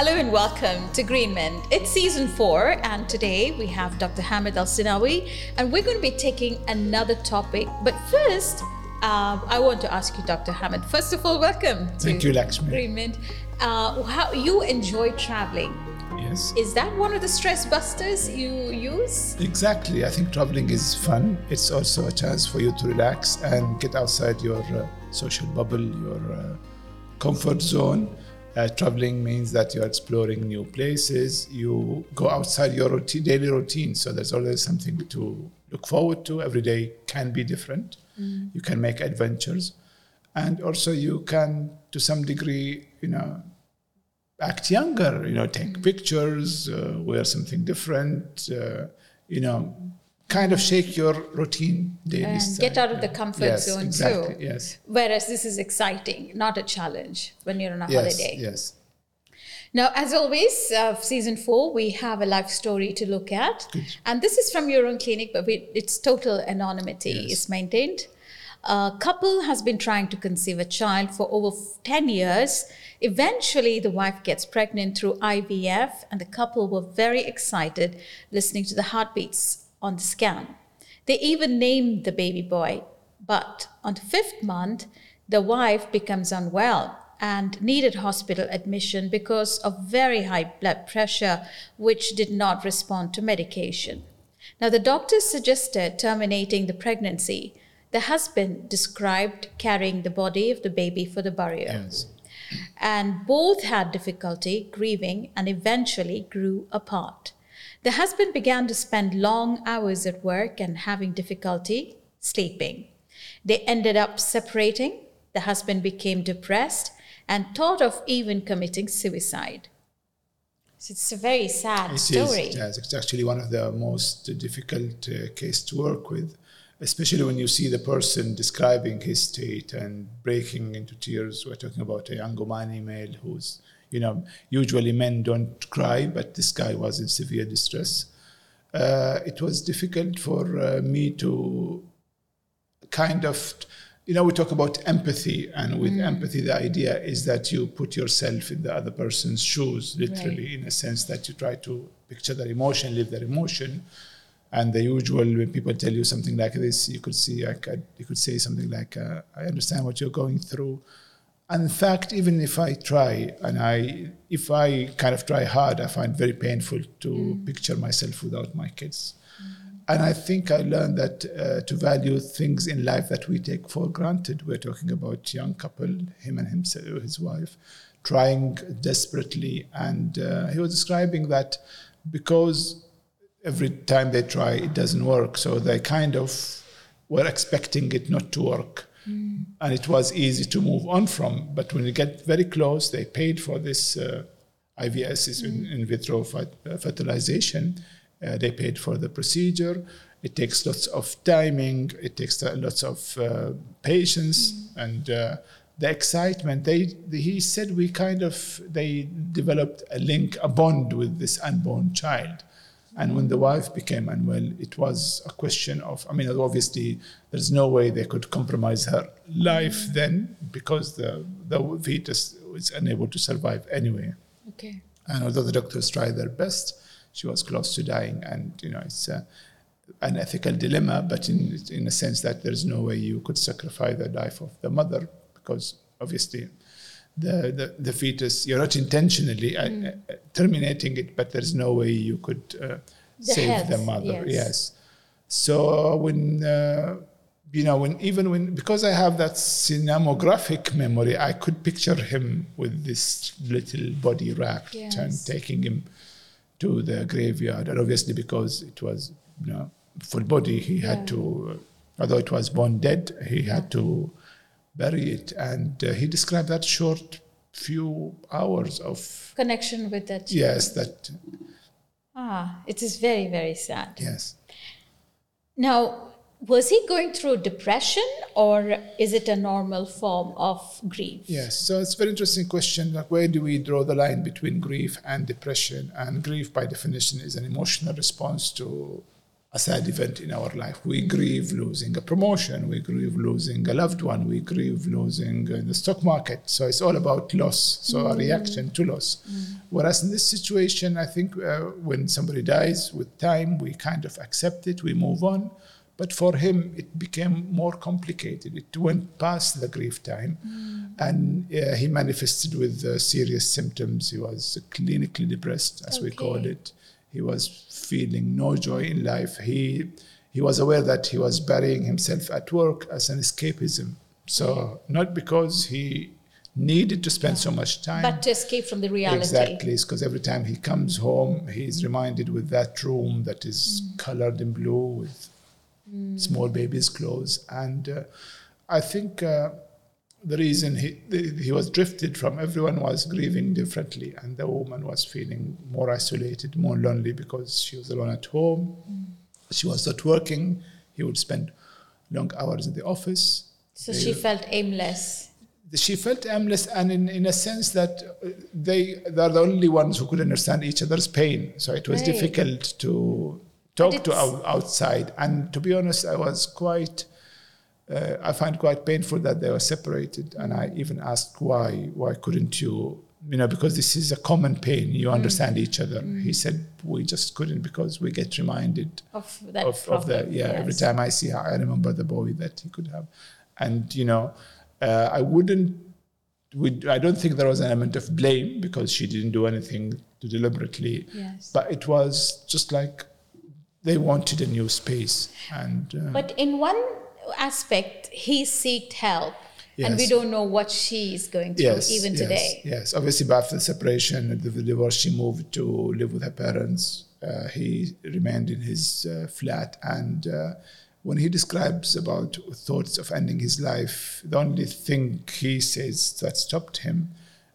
Hello and welcome to GreenMent. It's season four, and today we have Dr. Hamed Al Sinawi, and we're going to be taking another topic. But first, uh, I want to ask you, Dr. Hamed. First of all, welcome. Thank you, Lakshmi. Green. Uh, how you enjoy traveling? Yes. Is that one of the stress busters you use? Exactly. I think traveling is fun. It's also a chance for you to relax and get outside your uh, social bubble, your uh, comfort zone. Uh, traveling means that you're exploring new places. You go outside your routine, daily routine. So there's always something to look forward to. Every day can be different. Mm. You can make adventures. And also, you can, to some degree, you know, act younger, you know, take mm. pictures, uh, wear something different, uh, you know, kind of shake your routine daily and style. get out of the comfort yes, zone exactly, too. Yes. Whereas this is exciting, not a challenge when you're on a Yes. holiday. Yes. Now, as always, uh, season four, we have a life story to look at. Good. And this is from your own clinic, but we, it's total anonymity Yes. is maintained. A couple has been trying to conceive a child for over 10 years. Eventually, the wife gets pregnant through IVF, and the couple were very excited listening to the heartbeats on the scan. They even named the baby boy. But on the fifth month, the wife becomes unwell and needed hospital admission because of very high blood pressure, which did not respond to medication. Now, the doctors suggested terminating the pregnancy. The husband described carrying the body of the baby for the burial. Yes. And both had difficulty grieving and eventually grew apart. The husband began to spend long hours at work and having difficulty sleeping. They ended up separating. The husband became depressed and thought of even committing suicide. So it's a very sad It story. is, yes, it's actually one of the most difficult uh, case to work with, especially when you see the person describing his state and breaking into tears. We're talking about a young Omani male who's, you know, usually men don't cry, but this guy was in severe distress. Uh, it was difficult for uh, me to kind of you know we talk about empathy and with empathy the idea is that you put yourself in the other person's shoes literally in a sense that you try to picture their emotion live their emotion. And the usual when people tell you something like this you could see like you could say something like uh, i understand what you're going through and in fact even if i try and i if i kind of try hard i find very painful to picture myself without my kids and I think I learned that uh, to value things in life that we take for granted. We're talking about young couple, him and himself, his wife, trying desperately, and uh, he was describing that because every time they try, it doesn't work. So they kind of were expecting it not to work, and it was easy to move on from. But when you get very close, they paid for this. Uh, IVF in, in vitro uh, fertilization. Uh, they paid for the procedure. It takes lots of timing. It takes uh, lots of uh, patience and uh, the excitement. They, they- he said we kind of they developed a link, a bond with this unborn child. And when the wife became unwell, it was a question of, I mean, obviously, there's no way they could compromise her life then because the, the fetus was unable to survive anyway. Okay. And although the doctors tried their best, she was close to dying. And, you know, it's a, an ethical dilemma, but in, in a sense that there's no way you could sacrifice the life of the mother because obviously the, the, the fetus, you're not intentionally uh, uh, terminating it, but there's no way you could uh, save the mother. yes. yes. So when uh, you know when even when because I have that cinematographic memory, I could picture him with this little body wrapped and taking him to the graveyard, and obviously because it was you know full body, he Yeah. had to although it was born dead, he had to bury it, and uh, he described that short few hours of Connection with that. yes that Ah, it is very, very sad. yes Now, was he going through depression or is it a normal form of grief? Yes, so it's a very interesting question. Like, where do we draw the line between grief and depression? And grief, by definition, is an emotional response to a sad event in our life. We grieve losing a promotion, we grieve losing a loved one, we grieve losing uh, the stock market. So it's all about loss, so mm. a reaction to loss. Mm. Whereas in this situation, I think uh, when somebody dies with time, we kind of accept it, we move on. But for him, it became more complicated. It went past the grief time, mm. and uh, he manifested with uh, serious symptoms. He was clinically depressed, as okay. we called it. He was feeling no joy in life. He he was aware that he was burying himself at work as an escapism. So not because he needed to spend so much time, but to escape from the reality. Exactly, because every time he comes home, he's reminded with that room that is mm. colored in blue with mm. small baby's clothes. And uh, I think uh, the reason he, he was drifted from everyone was grieving differently. And the woman was feeling more isolated, more lonely because she was alone at home. Mm. She was not working. He would spend long hours in the office. So they, she felt aimless she felt aimless and in, in a sense that they they're the only ones who could understand each other's pain so it was right. difficult to talk to outside. And to be honest, I was quite, uh, I find quite painful that they were separated. And I even asked why, why couldn't you, you know, because this is a common pain. You understand mm. each other. Mm. He said we just couldn't because we get reminded of that of, of the yeah. Yes. Every time I see her, I remember the boy that he could have, and you know, uh, I wouldn't. We, I don't think there was an element of blame because she didn't do anything to deliberately. Yes. But it was just like they wanted a new space. And uh, but in one aspect, he sought help. Yes. And we don't know what she is going through yes, even yes, today. Yes, obviously, after the separation, the divorce, she moved to live with her parents. Uh, he remained in his uh, flat, and uh, when he describes about thoughts of ending his life, the only thing he says that stopped him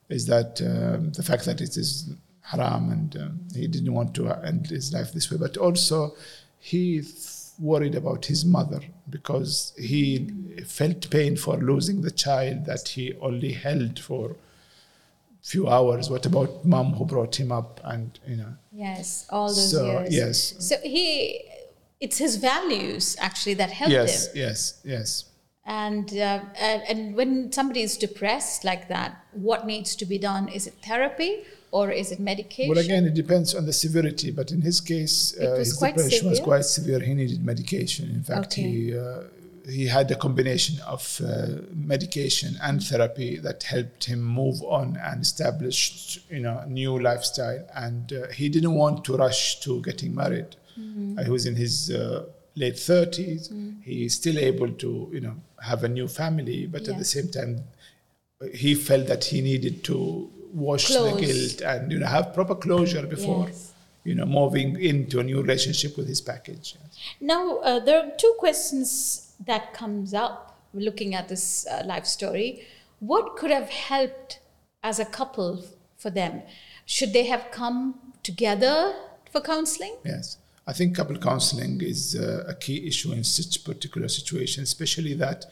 is that um, the fact that it is haram and um, he didn't want to end his life this way. But also, he worried about his mother because he felt pain for losing the child that he only held for few hours. What about mom who brought him up and you know? Yes all those so, years. yes. So he it's his values actually that helped yes, him. yes yes and, uh, and and when somebody is depressed like that what needs to be done is it therapy or is it medication? Well, again, it depends on the severity. But in his case, uh, his depression severe? was quite severe. He needed medication. In fact, okay. he uh, he had a combination of uh, medication and therapy that helped him move on and establish, you know, a new lifestyle. And uh, he didn't want to rush to getting married. Mm-hmm. he was in his uh, late 30s. Mm-hmm. He's still able to, you know, have a new family, but at the same time, he felt that he needed to wash Close. the guilt and you know have proper closure before yes. you know moving into a new relationship with his package. Now uh, there are two questions that comes up looking at this uh, life story. What could have helped as a couple for them? Should they have come together for counseling? Yes. I think couple counseling is uh, a key issue in such particular situation, especially that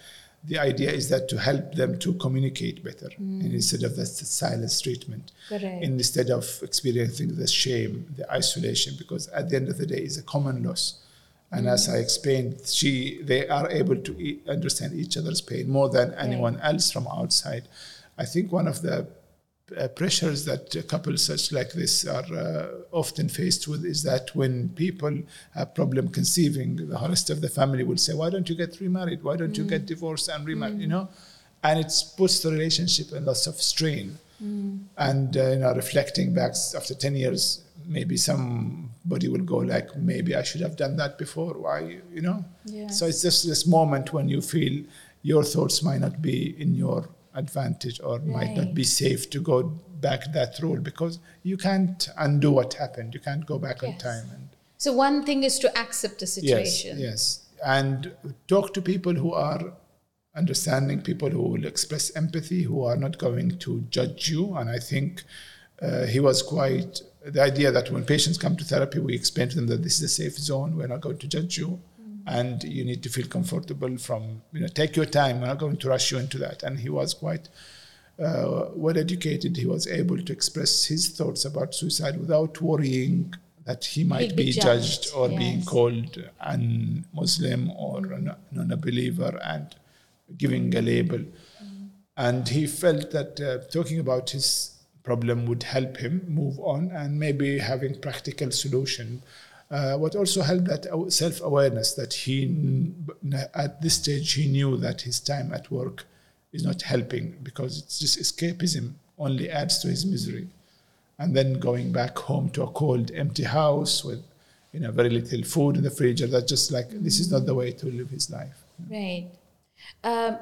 the idea is that to help them to communicate better mm. instead of the silence treatment Correct. instead of experiencing the shame the isolation because at the end of the day it's a common loss and mm. as i explained she they are able to e- understand each other's pain more than anyone right. else from outside i think one of the uh, pressures that couples such like this are uh, often faced with is that when people have problem conceiving, the rest of the family will say, "Why don't you get remarried? Why don't mm. you get divorced and remarried?" Mm. You know, and it puts the relationship in lots of strain. Mm. And uh, you know, reflecting back after ten years, maybe somebody will go like, "Maybe I should have done that before." Why, you know? So it's just this moment when you feel your thoughts might not be in your advantage or right. might not be safe to go back that rule because you can't undo what happened. You can't go back yes. on time. And so one thing is to accept the situation. Yes, yes, and talk to people who are understanding, people who will express empathy, who are not going to judge you. And I think uh, he was quite the idea that when patients come to therapy, we explain to them that this is a safe zone. We're not going to judge you and you need to feel comfortable from you know take your time we're not going to rush you into that and he was quite uh, well educated he was able to express his thoughts about suicide without worrying that he might be be, judged, judged, or being called un-Muslim or a non believer and giving a label. And he felt that uh, talking about his problem would help him move on and maybe having practical solution. Uh, what also helped that self awareness that he, at this stage, he knew that his time at work is not helping because it's just escapism only adds to his misery. And then going back home to a cold, empty house with you know very little food in the fridge, that's just like this is not the way to live his life. Right. Um,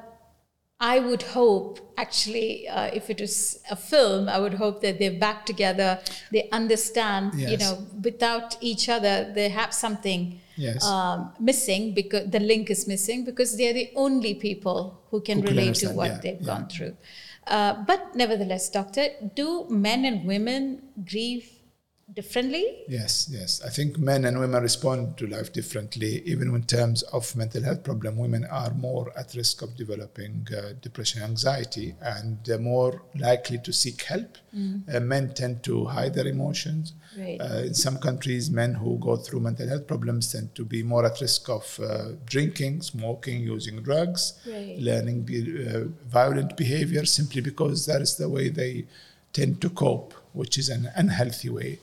I would hope, actually, uh, if it was a film, I would hope that they're back together. They understand, you know, without each other, they have something Yes. um, missing because the link is missing because they're the only people who can Who can relate to what yeah, they've yeah. gone through. Uh, but nevertheless, doctor, do men and women grieve differently? Yes, yes. I think men and women respond to life differently. Even in terms of mental health problem, women are more at risk of developing uh, depression, anxiety, and more likely to seek help. Uh, men tend to hide their emotions. Right. Uh, in some countries, men who go through mental health problems tend to be more at risk of uh, drinking, smoking, using drugs, Right. learning be, uh, violent behavior simply because that is the way they tend to cope, which is an unhealthy way.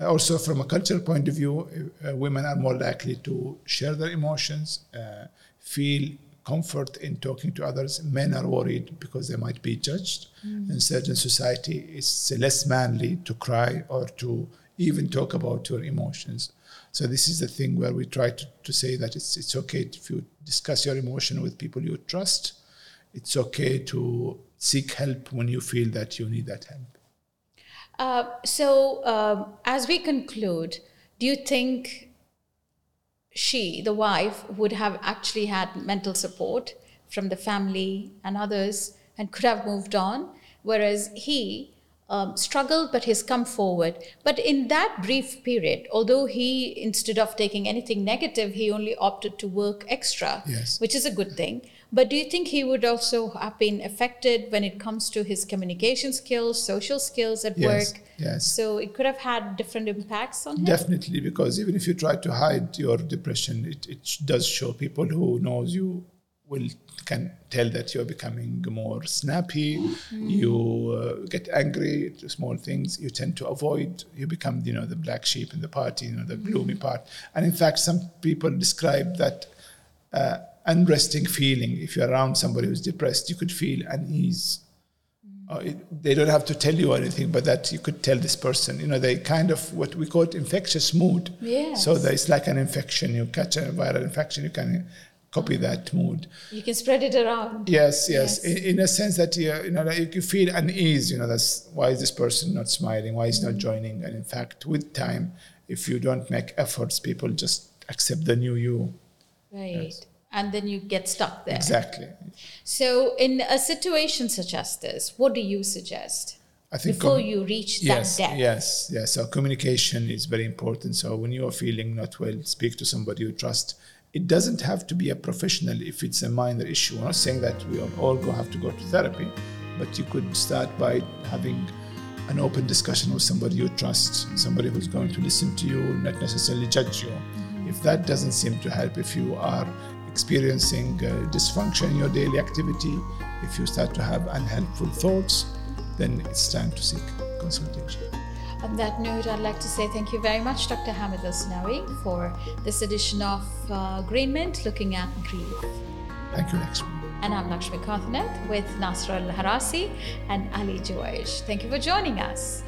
Also, from a cultural point of view, uh, women are more likely to share their emotions, uh, feel comfort in talking to others. Men are worried because they might be judged. In certain society, it's less manly to cry or to even talk about your emotions. So this is the thing where we try to, to say that it's it's okay if you discuss your emotion with people you trust. It's okay to seek help when you feel that you need that help. Uh, so, um, as we conclude, do you think she, the wife, would have actually had mental support from the family and others and could have moved on? Whereas he um, struggled, but he's come forward. But in that brief period, although he, instead of taking anything negative, he only opted to work extra, Yes. which is a good thing. But do you think he would also have been affected when it comes to his communication skills, social skills at Yes, work? yes. So it could have had different impacts on him. Definitely, because even if you try to hide your depression, it, it does show people who knows you will can tell that you're becoming more snappy. You uh, get angry to small things. You tend to avoid. You become, you know, the black sheep in the party. You know, the gloomy part. And in fact, some people describe that uh, unresting feeling. If you're around somebody who's depressed, you could feel unease. Uh, it, they don't have to tell you anything, but that you could tell this person. You know, they kind of what we call it infectious mood. Yes. So that it's like an infection. You catch a viral infection, you can copy that mood. You can spread it around. Yes, yes. Yes. In, in a sense that you, you know, like you feel unease. You know, that's why is this person not smiling? Why is he not mm-hmm. joining? And in fact, with time, if you don't make efforts, people just accept the new you. Right. And then you get stuck there. Exactly. So, in a situation such as this, what do you suggest I think before com- you reach yes, that depth? Yes, yes. So communication is very important. So when you are feeling not well, speak to somebody you trust. It doesn't have to be a professional if it's a minor issue. I'm not saying that we all- all go have to go to therapy, but you could start by having an open discussion with somebody you trust, somebody who's going to listen to you, not necessarily judge you. If that doesn't seem to help, if you are experiencing uh, dysfunction in your daily activity, if you start to have unhelpful thoughts, then it's time to seek consultation. On that note, I'd like to say thank you very much, Dr. Hamed Asnawi, for this edition of uh, GreenMent looking at grief. Thank you, Lakshmi. And I'm Lakshmi Kathanath with Nasra Al Harasi and Ali Jawaish. Thank you for joining us.